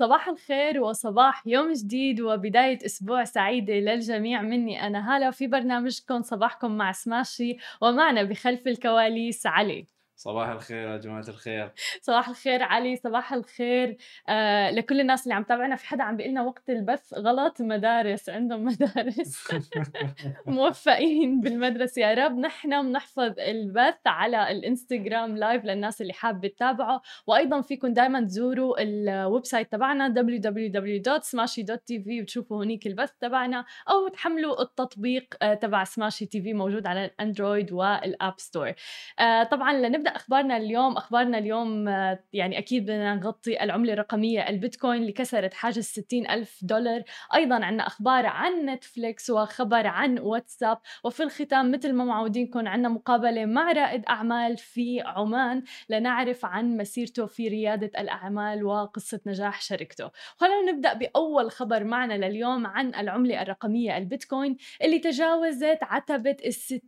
صباح الخير وصباح يوم جديد وبداية أسبوع سعيدة للجميع مني أنا هالة في برنامجكم صباحكم مع سماشي ومعنا بخلف الكواليس علي. صباح الخير يا جماعة الخير. صباح الخير علي صباح الخير. آه لكل الناس اللي عم تابعنا في حدا عم بيقول لنا وقت البث غلط؟ مدارس عندهم مدارس. موفقين بالمدرسة. يا رب نحن بنحفظ البث على الإنستغرام live للناس اللي حابة تتابعه. وأيضا فيكم دائما تزوروا ال website تبعنا www.smashy.tv وتشوفوا هنيك البث تبعنا. أو تحملوا التطبيق آه، تبع سماشي تي في موجود على الأندرويد وال App Store. آه طبعا لنبدأ أخبارنا اليوم أخبارنا اليوم آه، يعني أكيد بدنا نغطي العملة الرقمية البيتكوين اللي كسرت حاجز 60 ألف دولار. أيضا عندنا أخبار عن نتفليكس وخبر عن واتساب. وفي الختام مثل ما معودينكم عندنا مقابلة مع رائد أعمال في عمان لنعرف عن مسيرته في ريادة الأعمال وقصة نجاح شركته. خلينا نبدأ بأول خبر معنا لليوم عن العملة الرقمية البيتكوين اللي تجاوزت عتبة ال 60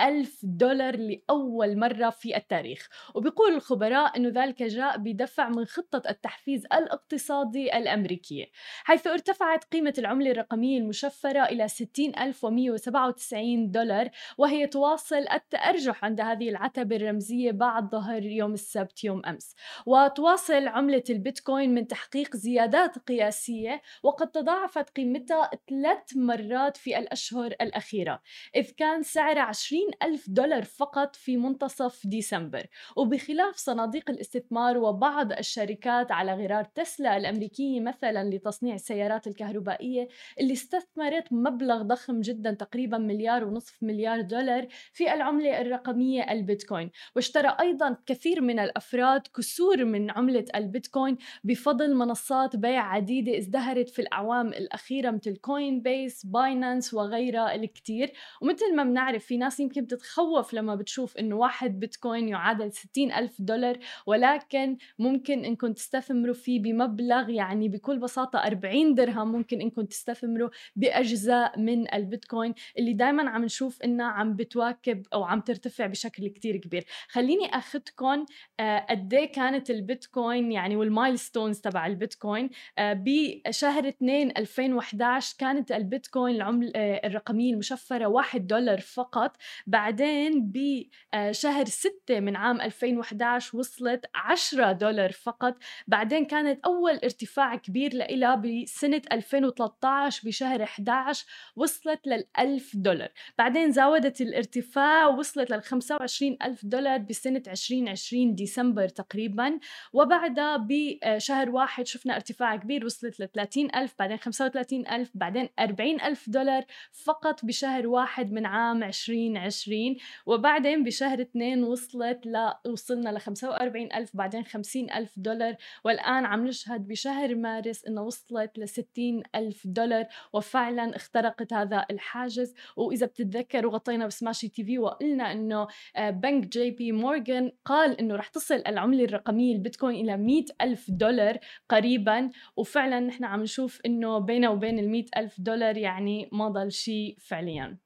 ألف دولار لأول مرة في التاريخ. التاريخ. وبيقول الخبراء أنه ذلك جاء بدفع من خطة التحفيز الاقتصادي الأمريكية حيث ارتفعت قيمة العملة الرقمية المشفرة إلى 60197 دولار وهي تواصل التأرجح عند هذه العتبة الرمزية بعد ظهر يوم السبت يوم أمس. وتواصل عملة البيتكوين من تحقيق زيادات قياسية وقد تضاعفت قيمتها ثلاث مرات في الأشهر الأخيرة إذ كان سعرها 20 ألف دولار فقط في منتصف ديسمبر. ديسمبر وبخلاف صناديق الاستثمار وبعض الشركات على غرار تسلا الأمريكية مثلا لتصنيع السيارات الكهربائية اللي استثمرت مبلغ ضخم جدا تقريبا مليار ونصف مليار دولار في العملة الرقمية البيتكوين. واشترى أيضا كثير من الأفراد كسور من عملة البيتكوين بفضل منصات بيع عديدة ازدهرت في الأعوام الأخيرة مثل Coinbase Binance وغيرها الكثير. ومثل ما بنعرف في ناس يمكن بتتخوف لما بتشوف إنه واحد بيتكوين يعادل 60 ألف دولار ولكن ممكن إنكم تستثمروا فيه بمبلغ يعني بكل بساطة 40 درهم ممكن إنكم تستثمروا بأجزاء من البيتكوين اللي دائما عم نشوف إنها عم بتواكب أو عم ترتفع بشكل كتير كبير. خليني أخذكم آه، قد إيه كانت البيتكوين يعني والمايلستونز تبع البيتكوين آه، بشهر 2 2011 كانت البيتكوين العملة آه، الرقمية المشفرة 1 دولار فقط بعدين بشهر 6 من عام 2011 وصلت 10 دولار فقط. بعدين كانت أول ارتفاع كبير لإلها بسنة 2013 بشهر 11 وصلت لل 1000 دولار. بعدين زودت الارتفاع وصلت لل 25 ألف دولار بسنة 2020 ديسمبر تقريبا. وبعدها بشهر واحد شفنا ارتفاع كبير وصلت ل 30 ألف بعدين 35 ألف بعدين 40 ألف دولار فقط بشهر واحد من عام 2020 وبعدين بشهر اثنين وصلت وصلت ل وصلنا ل 45 ألف بعدين 50 ألف دولار. والآن عم نشهد بشهر مارس إنه وصلت ل 60 ألف دولار وفعلا اخترقت هذا الحاجز. وإذا بتتذكروا غطينا بسماشي تي في وقلنا إنه آه، بنك جي بي مورغان قال إنه رح تصل العملة الرقمية البيتكوين إلى 100 ألف دولار قريبا. وفعلا نحن عم نشوف إنه بينه وبين ال 100 ألف دولار يعني ما ضل شيء فعليا.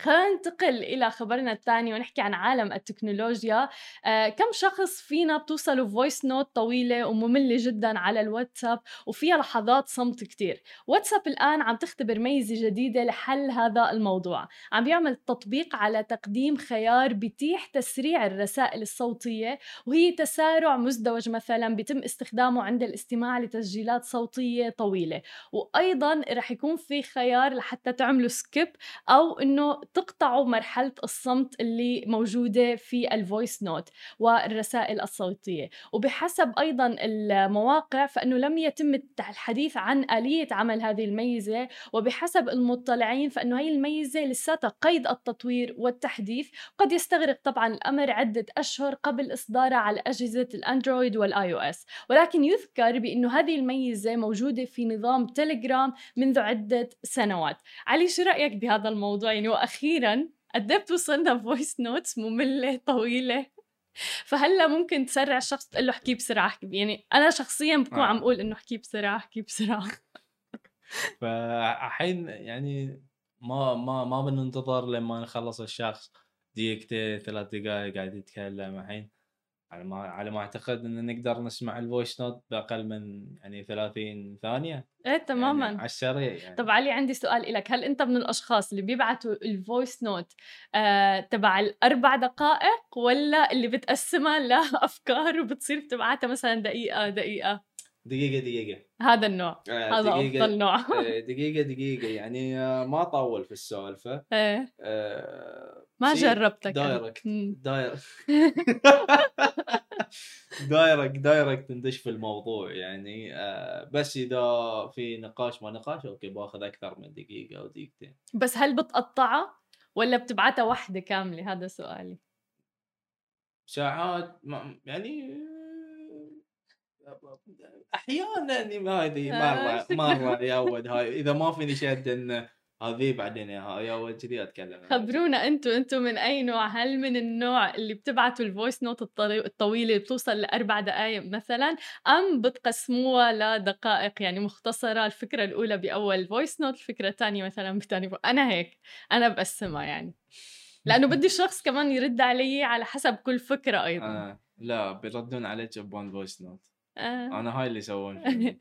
خلينا ننتقل إلى خبرنا الثاني ونحكي عن عالم التكنولوجيا. آه كم شخص فينا بتوصلوا voice note طويلة ومملة جدا على الواتساب وفيها لحظات صمت كتير. واتساب الآن عم تختبر ميزة جديدة لحل هذا الموضوع. عم بيعمل تطبيق على تقديم خيار بيتيح تسريع الرسائل الصوتية وهي تسارع مزدوج مثلا بيتم استخدامه عند الاستماع لتسجيلات صوتية طويلة. وأيضا رح يكون في خيار لحتى تعملوا skip أو إنه تقطعوا مرحلة الصمت اللي موجودة في ال voice note والرسائل الصوتية. وبحسب أيضا المواقع فإنه لم يتم الحديث عن آلية عمل هذه الميزة. وبحسب المطلعين فإنه هي الميزة لساتها قيد التطوير والتحديث. قد يستغرق طبعا الأمر عدة أشهر قبل إصدارها على أجهزة الأندرويد وال iOS. ولكن يذكر بأنه هذه الميزة موجودة في نظام تيليجرام منذ عدة سنوات. علي شو رأيك بهذا الموضوع؟ يعني وأخيرا أخيرا قد بتوصلنا voice notes مملة طويلة. فهلأ ممكن تسرع الشخص تقول له احكي بسرعة يعني أنا شخصيا بكون آه. عم أقول إنه احكي بسرعة احكي بسرعة. فالحين يعني ما ما ما بننتظر لما نخلص الشخص. دقيقتين ثلاث دقائق قاعد يتكلم الحين. على ما على ما أعتقد إن نقدر نسمع ال voice note بأقل من يعني 30 ثانية. إيه يعني تماما. على السريع يعني. طب علي عندي سؤال لك هل أنت من الأشخاص اللي بيبعتوا ال voice note آه تبع الأربع دقائق ولا اللي بتقسمها لأفكار وبتصير بتبعتها مثلا دقيقة دقيقة؟ دقيقة دقيقة. هذا النوع. آه، هذا دقيقة. أفضل نوع. آه، دقيقة دقيقة. يعني آه، ما طول في السالفة إيه. آه، ما جربتك. direct. direct direct direct ندش في الموضوع. يعني آه، بس إذا في نقاش ما نقاش okay بأخذ أكثر من دقيقة أو دقيقتين. بس هل بتقطعها ولا بتبعتها وحدة كاملة؟ هذا سؤالي. ساعات يعني أحيانا هذه مره مره يا ود هاي إذا ما فيني شد ان هذه بعدين يا ود كذي أتكلم. خبرونا أنتم أنتم من أي نوع؟ هل من النوع اللي بتبعتوا ال voice note الطويله اللي بتوصل لأربع دقائق مثلا أم بتقسموها لدقائق يعني مختصرة؟ الفكرة الأولى بأول voice note الفكرة الثانية مثلا بثاني أنا هيك أنا بقسمها يعني. لأنه بدي الشخص كمان يرد علي على حسب كل فكرة أيضا. آه لا بيردون عليك ب one voice note. أنا هاي اللي يسوون.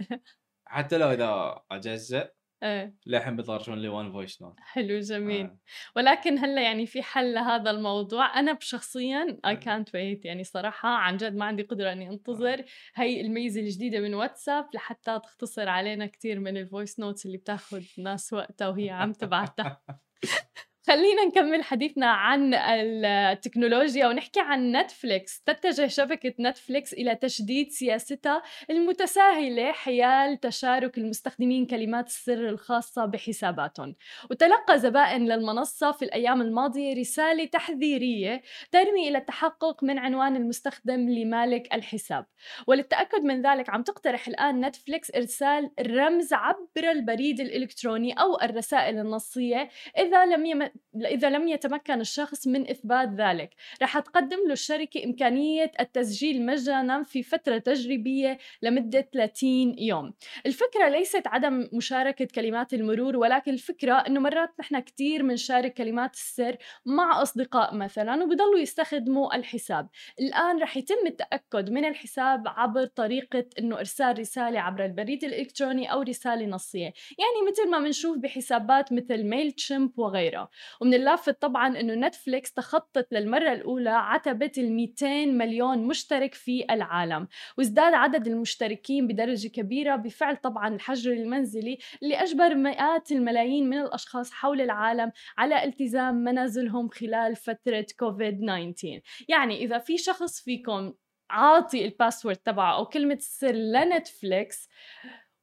حتى لو إذا اجزء آه. للحين بيطرشون لي one voice note حلو جميل آه. ولكن هلأ يعني في حل لهذا الموضوع أنا بشخصيا اي آه. كانت ويت يعني صراحة عن جد ما عندي قدرة إني أنتظر هي الميزة الجديدة من واتساب لحتى تختصر علينا كثير من ال voice notes اللي بتاخذ ناس وقتها وهي عم تبعتها خلينا نكمل حديثنا عن التكنولوجيا ونحكي عن نتفليكس تتجه شبكة نتفليكس إلى تشديد سياستها المتساهلة حيال تشارك المستخدمين كلمات السر الخاصة بحساباتهم وتلقى زبائن للمنصة في الأيام الماضية رسالة تحذيرية ترمي إلى التحقق من عنوان المستخدم لمالك الحساب وللتأكد من ذلك عم تقترح الآن نتفليكس إرسال رمز عبر البريد الإلكتروني أو الرسائل النصية إذا لم. إذا لم يتمكن الشخص من إثبات ذلك. رح تقدم له الشركة إمكانية التسجيل مجانا في فترة تجريبية لمدة 30 يوم. الفكرة ليست عدم مشاركة كلمات المرور ولكن الفكرة أنه مرات نحن كتير منشارك كلمات السر مع أصدقاء مثلا وبضلوا يستخدموا الحساب. الآن رح يتم التأكد من الحساب عبر طريقة أنه إرسال رسالة عبر البريد الإلكتروني أو رسالة نصية. يعني مثل ما بنشوف بحسابات مثل Mailchimp وغيرها. ومن اللافت طبعا إنه نتفليكس تخطت للمرة الأولى عتبه ال 200 مليون مشترك في العالم وازداد عدد المشتركين بدرجة كبيرة بفعل طبعا الحجر المنزلي اللي أجبر مئات الملايين من الأشخاص حول العالم على التزام منازلهم خلال فترة كوفيد 19 يعني إذا في شخص فيكم عاطي ال password تبعه أو كلمة السر لنتفليكس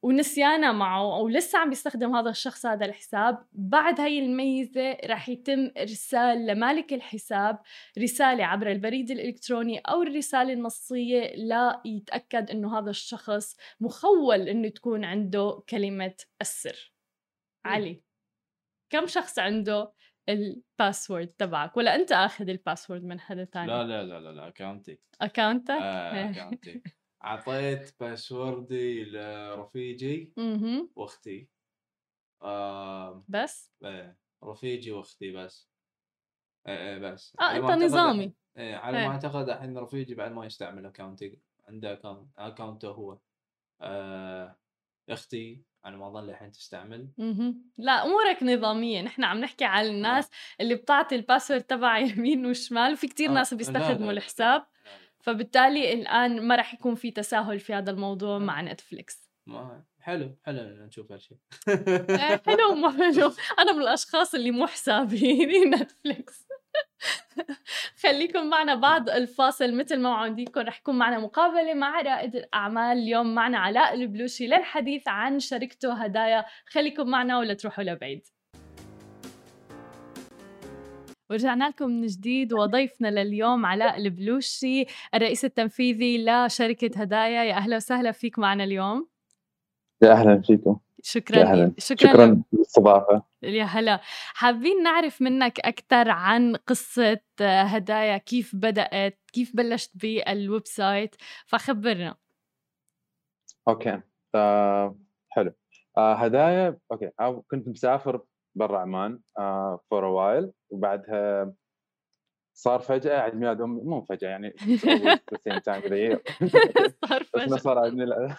ونسيانها معه أو لسه عم بيستخدم هذا الشخص هذا الحساب. بعد هاي الميزة رح يتم إرسال لمالك الحساب رسالة عبر البريد الإلكتروني أو الرسالة النصية ليتأكد إنه هذا الشخص مخول إنه تكون عنده كلمة السر. علي كم شخص عنده ال password تبعك؟ ولا أنت آخذ ال password من حدا ثاني لا لا لا لا لا account ي account ك آه account ي أعطيت password ي لرفيجي وأختي. آه بس؟ إيه، رفيجي وأختي بس. إيه إيه بس. آه على أنت ما أعتقد نظامي. إيه على إيه. ما أعتقد الحين رفيجي بعد ما يستعمل account ي عنده account account ه هو. آه أختي على ما أظن الحين تستعمل. مهم. لا امورك نظاميه نحن عم نحكي على الناس اللي بتعطي ال password تبعه يمين وشمال. وفي كتير آه، ناس لا، لا، بيستخدموا لا، الحساب. فبالتالي الآن ما راح يكون في تساهل في هذا الموضوع مع نتفليكس ما حلو حلو نشوف هالشيء إيه، حلو وما حلو. أنا من الأشخاص اللي مو حسابي نتفليكس خليكم معنا بعد الفاصل. مثل ما وعدتكم رح يكون معنا مقابلة مع رائد الأعمال. اليوم معنا علاء البلوشي للحديث عن شركته هدايا. خليكم معنا ولا تروحوا لبعيد. ورجعنا لكم من جديد وضيفنا لليوم علاء البلوشي الرئيس التنفيذي لشركة هدايا. يا أهلا وسهلا فيك معنا اليوم. يا أهلا فيكم. شكرا شكرا, شكرا للاستضافة. يا هلا. حابين نعرف منك أكثر عن قصة هدايا كيف بدأت كيف بلشت بال website؟ فخبرنا. okay. آه حلو. آه هدايا okay. أو كنت مسافر برا عمان for a while وبعدها صار فجأة عيد ميلاد أمي مو فجأة يعني صار فجأة. صار عيد ميلاد.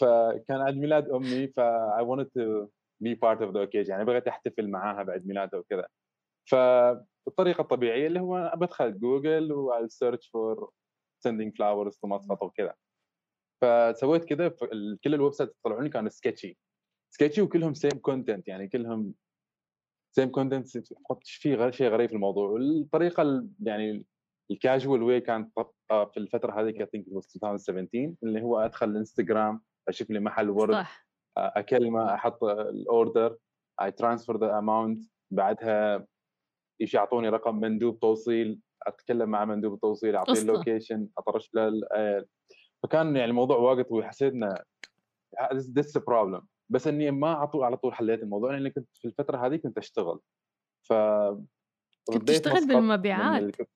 فكان عيد ميلاد أمي ف I wanted to be part of the occasion. يعني بغيت أحتفل معاها بعيد ميلادها وكذا. فالطريقة الطبيعية اللي هو بدخل جوجل و I'll search for sending flowers to مسقط وكذا. فسويت كذا كل ال website اللي طلعوا لي كانوا sketchy sketchy وكلهم same content يعني كلهم same content في غير شيء غريب في الموضوع. والطريقة ال- يعني ال casual way كانت في الفترة think it was 2017 اللي هو أدخل الانستغرام أشوف لي محل ورد صح. أكلمه أحط ال order I transfer the amount بعدها إيش يعطوني رقم مندوب توصيل أتكلم مع مندوب التوصيل أعطيه. ال location أطرش له آه، فكان يعني الموضوع واجد طويل حسيت انه this problem بس إني ما على طول على طول حليت الموضوع لأني كنت في الفترة هذه كنت أشتغل. ف كنت تشتغل بالمبيعات؟ اللي كنت-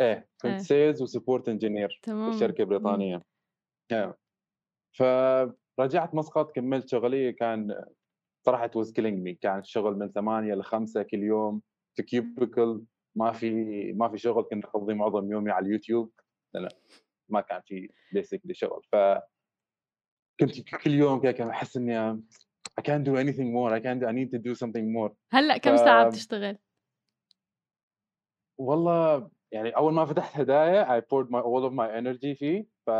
إيه. كنت sales و support engineer تمام في شركه مم. بريطانيه yeah. فرجعت مسقط كملت شغلي كان صراحة was killing me. كان الشغل من 8 ل 5 كل يوم في cubicle ما في ما في شغل كنت أقضي معظم يومي على اليوتيوب. لا ما كان في basically شغل. ف كنت كل يوم كذا كان احس اني I can't do anything more I can't do, I need to do something more هلا كم ف- ساعة بتشتغل؟ والله يعني اول ما فتحت هدايا I poured my all of my energy فيه ف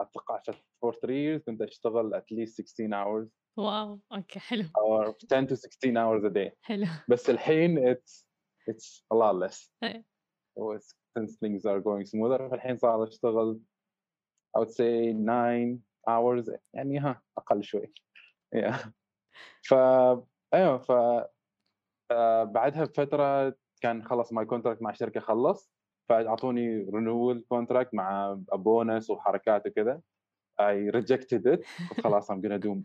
أتوقع for 3 years كنت اشتغل at least 16 hours واو أوكي حلو or 10 to 16 hours a day حلو بس الحين it's it's a lot less إيه. since things are going smoother فالحين صار اشتغل I would say 9 hours يعني ها أقل شوي. Yeah. ف أيوه ف آه، بعدها بفترة كان خلص my contract مع الشركة خلص فأعطوني renewal contract مع بونس وحركات وكذا. I rejected it. خلاص I'm gonna do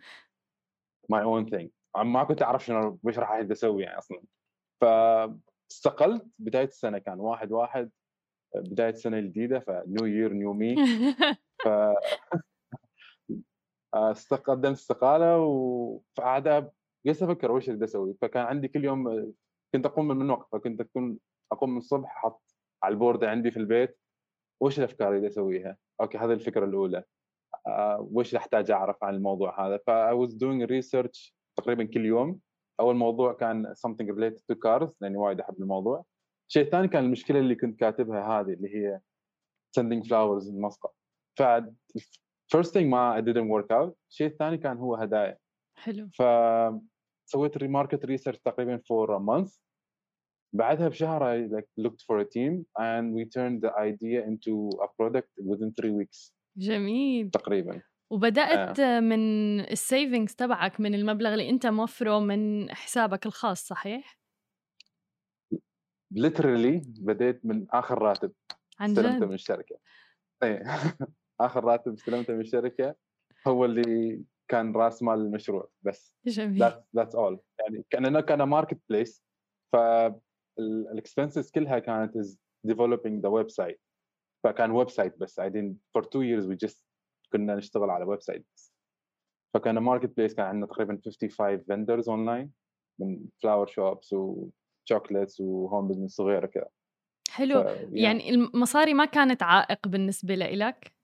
my own thing. ما كنت أعرف شنو وش راح أسوي يعني أصلا. فاستقلت بداية السنة كان واحد واحد بداية السنة الجديدة ف new year new me ف قدمت استقالة وقاعد جلست أفكر وش اللي أسوي فكان عندي كل يوم كنت أقوم من وقت فكنت أكون أقوم من الصبح أحط على ال board عندي في البيت وش الأفكار اللي أسويها؟ okay هذه الفكرة الأولى. آه، وش أحتاج أعرف عن الموضوع هذا؟ ف I was doing research تقريبا كل يوم. أول موضوع كان something related to cars لأني وايد أحب الموضوع. الشيء الثاني كان المشكلة اللي كنت كاتبها هذه اللي هي sending flowers من مسقط ف first thing ما it didn't work out. الشيء الثاني كان هو هدايا. حلو. فسويت market research تقريبا for a month. بعدها بشهر I like looked for a team and we turned the idea into a product within three weeks. جميل. تقريبا. وبدأت من ال savings تبعك من المبلغ اللي أنت موفره من حسابك الخاص صحيح؟ literally بديت من آخر راتب. عن جد؟ من الشركة. اي آخر راتب استلمته من الشركة هو اللي كان رأس مال المشروع بس. جميل. That's all. يعني كاننا كان marketplace فال expenses كلها كانت is developing the website. فكان website بس didn't for two years we just كنا نشتغل على website بس. فكان marketplace كان عندنا تقريبا 55 vendors online من flower shops وشوكليتس و home business صغيرة كذا حلو. ف-. يعني المصاري ما كانت عائق بالنسبة لإلك؟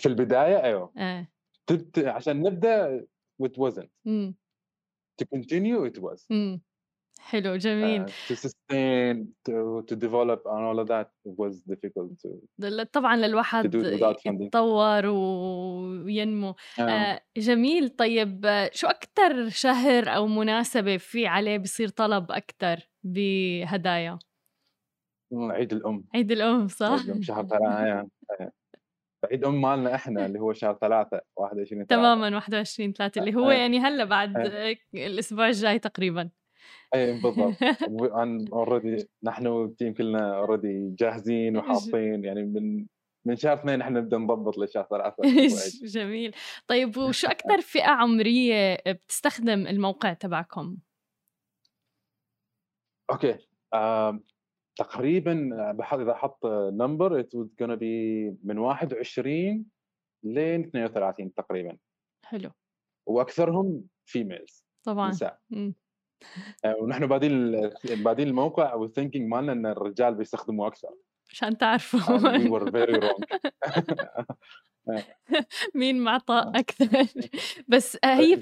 في البداية أيوه. إيه تبت... عشان نبدأ it wasn't. إمم. To continue it was. إمم. حلو جميل. uh, to sustain to, to develop and all of that was difficult to طبعا للواحد. يتطور وينمو. um, آه جميل. طيب آه، شو أكتر شهر أو مناسبة في عليه بصير طلب أكتر بهدايا؟ عيد الأم. عيد الأم صح؟ عيد الأم شهر ثلاثة آه. عيد أم مالنا إحنا اللي هو شهر ثلاثة 21 ثلاثة. تماما 21 3 اللي هو آه. يعني هلأ بعد. آه، الأسبوع الجاي تقريبا اي بالضبط already نحن وال team كلنا already جاهزين وحاطين يعني من من شهر اثنين إحنا نبدأ نضبط لشهر ثلاثة جميل طيب وشو أكتر فئة عمرية بتستخدم الموقع تبعكم؟ okay تقريبا بحط إذا أحط number it was gonna be من 21 لين 32 تقريبا. حلو. وأكثرهم females طبعا. نساء. آه، ونحن بادين بادين الموقع وال thinking مالنا إن الرجال بيستخدموا أكثر. عشان تعرفوا. and we were very wrong. مين معطى أكثر. بس هي.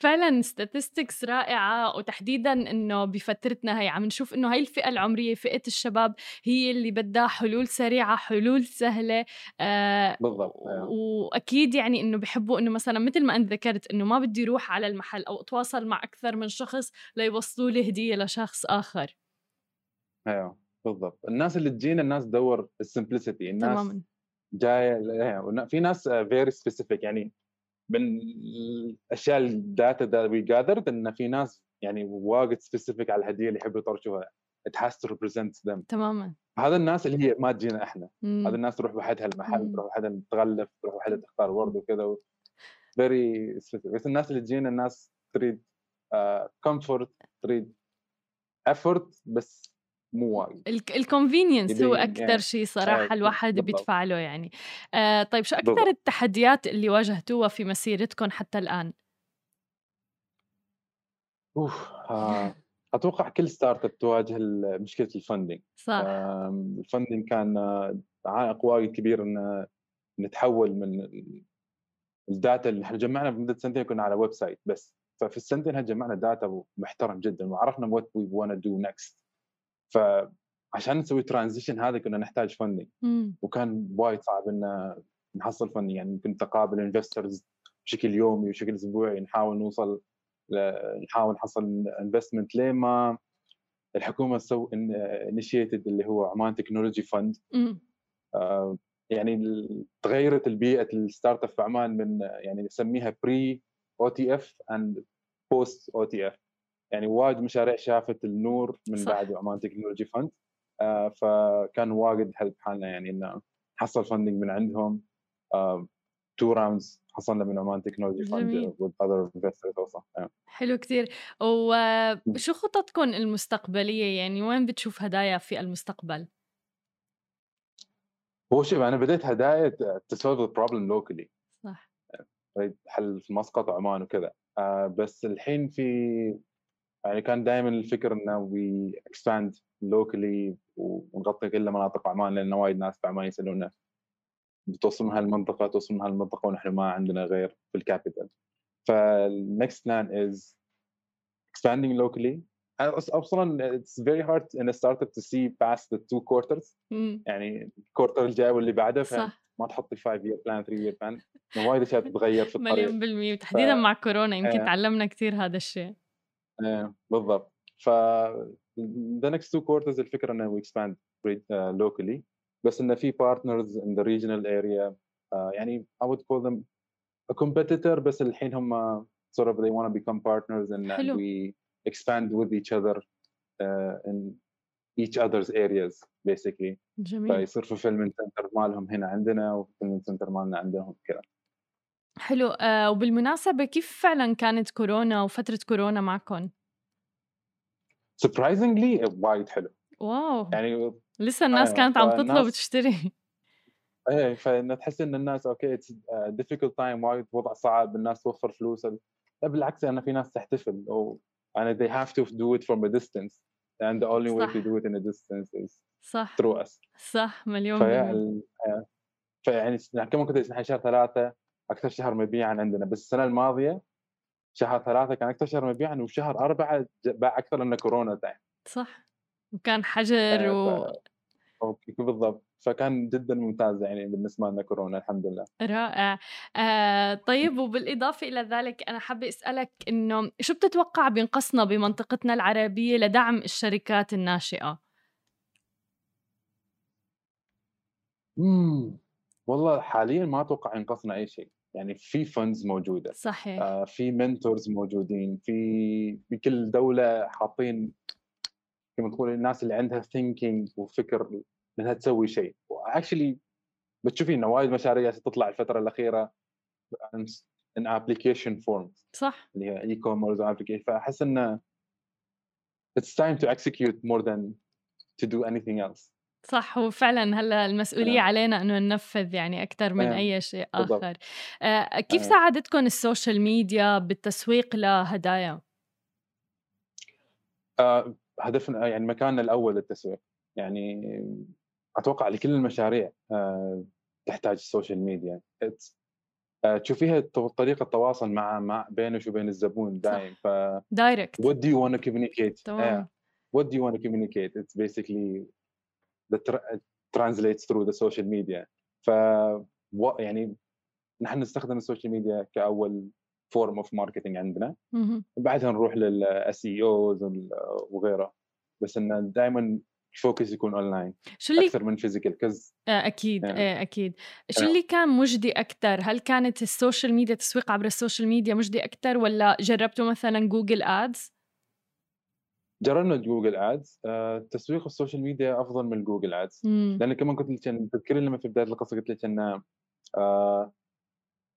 فعلا statistics رائعة وتحديدا إنه بفترتنا هي عم نشوف إنه هاي الفئة العمرية فئة الشباب هي اللي بدها حلول سريعة حلول سهلة آه بالضبط آه. وأكيد يعني إنه بحبوا إنه مثلا مثل ما أنت ذكرت إنه ما بدي أروح على المحل أو أتواصل مع أكثر من شخص ليوصلوا لي هدية لشخص آخر. أيوه بالضبط. الناس اللي تجينا الناس تدور ال simplicity الناس تماما. ونا- في ناس very specific يعني من الأشياء ال data that we gathered إن في ناس يعني واجد specific على الهدية اللي يحبوا يطرشوها. It has to represent them. تماما. هذا الناس اللي هي ما تجينا إحنا. مم. هذا الناس تروح بحدها المحل. تروح بحدها تغلف تروح بحدها تختار ورد وكذا very بس الناس اللي تجينا الناس تريد comfort تريد effort بس مو وايد. ال convenience هو أكثر يعني- شيء صراحة آه، الواحد بالضبط. بيدفع له يعني. آه طيب شو أكثر بالضبط. التحديات اللي واجهتوها في مسيرتكم حتى الآن؟ أوف آه، أتوقع كل startup تواجه مشكلة ال funding صح. ال funding كان آه، عائق وايد كبير إن نتحول من ال- ال data اللي إحنا جمعنا بمده سنتين كنا على website بس. ففي السنتين هاي جمعنا data محترم جدا وعرفنا what we wanna do next فعشان نسوي transition هذا كنا نحتاج funding. وكان وايد صعب ان نحصل funding يعني كنت أقابل investors بشكل يومي وبشكل أسبوعي نحاول نوصل نحاول نحصل investment لين ما الحكومة تسوي initiated اللي هو عمان Technology Fund مم. يعني تغيرت البيئة ال startup في عمان من يعني نسميها بري أو تي اف اند بوست أو تي اف يعني وايد مشاريع شافت النور من صح. بعد عمان Technology Fund. فكان واجد help حالنا يعني إنه نحصل funding من عندهم. two rounds حصلنا من عمان Technology. Fund investors also. آه. حلو كتير. وشو خططكم المستقبلية؟ يعني وين بتشوف هدايا في المستقبل؟ هو شوف أنا بديت هدايا the problem locally. صح. أريد حل في مسقط وعمان وكذا. آه بس الحين في يعني كان دائما الفكر إنه we expand locally ونغطي كل مناطق عمان لأن وايد ناس في عمان يسالونا بتوصل من هالمنطقة توصل من هالمنطقة ونحن ما عندنا غير في ال capital فال next plan is expanding locally. أص- أصلا it's very hard in a startup to see past the two quarters. مم. يعني ال quarter الجاي واللي بعده صح. فما تحطي 5 year plan 3 year plan. لأن وايد أشياء تتغير في الطريق. مليون بالمية. وتحديدا مع كورونا يمكن آه. تعلمنا كتير هذا الشيء. إيه بالضبط ف the next two quarters الفكرة انه expand uh, locally بس انه في in the regional area uh, يعني I would call them a competitor بس الحين هم sort of they want to become partners and حلو. we expand with each other uh, in each other's areas basically جميل فيصير fulfillment center مالهم هنا عندنا وفulfillment center مالنا عندهم كذا حلو. آه وبالمناسبة كيف فعلا كانت كورونا وفترة كورونا معكم؟ surprisingly وايد حلو. wow! يعني لسه الناس أيوة، كانت عم تطلب وتشتري. إيه فإنه تحس إن الناس okay it's difficult time وايد وضع صعب الناس توفر فلوس. لا بالعكس أنا في ناس تحتفل أو يعني they have to do it from a distance and the only way صح. to do it in a distance is صح. through us. صح مليون آه، فيعني يعني كما نحن شهر ثلاثة أكثر شهر مبيعا عندنا بس السنة الماضية شهر ثلاثة كان أكثر شهر مبيعا وشهر أربعة ج- باع أكثر لأن كورونا time صح. وكان حجر و... آه، okay بالضبط. فكان جدا ممتاز يعني بالنسبة لنا كورونا الحمد لله. رائع. آه طيب وبالإضافة إلى ذلك أنا حابة أسألك إنه شو بتتوقع بينقصنا بمنطقتنا العربية لدعم الشركات الناشئة؟ مم. والله حاليا ما أتوقع ينقصنا أي شيء. يعني في funds موجودة صحيح. آه في mentors موجودين في في كل دولة حاطين كما تقول الناس اللي عندها thinking وفكر إنها تسوي شيء. actually بتشوفين إنه وايد مشاريع تطلع الفترة الأخيرة in application form صح. اللي هي e-commerce application فأحس إنه it's time to execute more than to do anything else. صح وفعلا هلأ المسؤولية نعم. علينا إنه ننفذ يعني أكثر من نعم. أي شيء. آخر آه كيف نعم. ساعدتكم ال social media بالتسويق لهدايا؟ آه، هدفنا يعني مكاننا الأول للتسويق يعني أتوقع لكل المشاريع آه، تحتاج ال social media آه، تشوفيها تو- طريقة تواصل مع مع بينك وبين الزبون دايم ف direct what do you want to communicate تمام. yeah. what do you want to communicate it's basically the tra- translates through the social media ف يعني نحن نستخدم ال social media كأول form of marketing عندنا. بعدها نروح لل SEOs وغيره بس انه دائما ال focus يكون اونلاين شو اللي أكثر من physical 'cause آه، أكيد يعني. إيه أكيد شو آه. اللي كان مجدي أكتر هل كانت ال social media تسويق عبر ال social media مجدي أكتر ولا جربتوا مثلا Google Ads جربنا Google Ads. تسويق ال social media أفضل من Google Ads. لأن كمان قلت لك تذكري لما في بداية القصة قلت لك إن آه،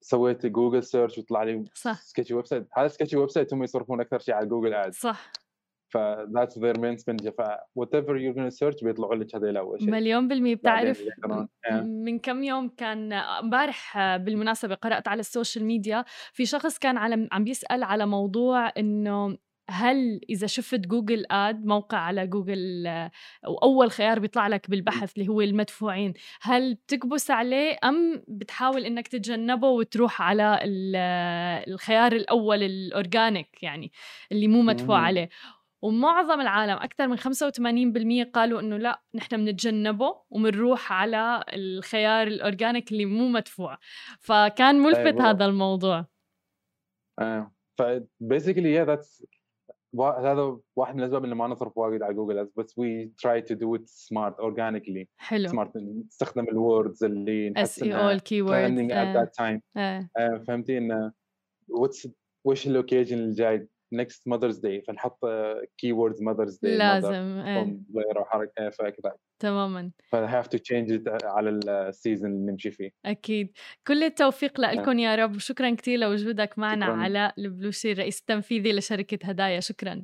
سويت Google search وطلع لي صح. sketchy website هذا sketchy website هم يصرفون أكثر شيء على Google Ads. صح. ف that's their main spend. ف whatever you're going to search بيطلعوا لك هذول أول شيء. مليون بالمية. بتعرف آه. من كم يوم كان امبارح بالمناسبة قرأت على ال social media في شخص كان على عم بيسأل على موضوع إنه هل إذا شفت Google Ad موقع على جوجل آه، وأول خيار بيطلع لك بالبحث اللي هو المدفوعين هل بتكبس عليه أم بتحاول إنك تتجنبه وتروح على آه، الخيار الأول ال organic يعني اللي مو مدفوع. عليه ومعظم العالم أكثر من 85% قالوا إنه لا نحن بنتجنبه وبنروح على الخيار ال organic اللي مو مدفوع فكان ملفت أيوة. هذا الموضوع. ف basically yeah that's وا- هذا واحد من الأسباب اللي ما نصرف وايد على جوجل ادز بس we try to do it smart organically. حلو. smart نستخدم الوردز اللي اس نحس اي أو الكي trending at وورد that time. آه. آه، فهمتي إنه what's وش الاوكيجن الجاي؟ Next mother's day فنحط كي ووردز mother's day لازم mother, آه. أم، غيره حركه فكذا تماما ف have to change it على السيزون اللي نمشي فيه. أكيد. كل التوفيق لكم يا رب وشكرا كثير لوجودك معنا. علاء البلوشي الرئيس التنفيذي لشركة هدايا. شكرا.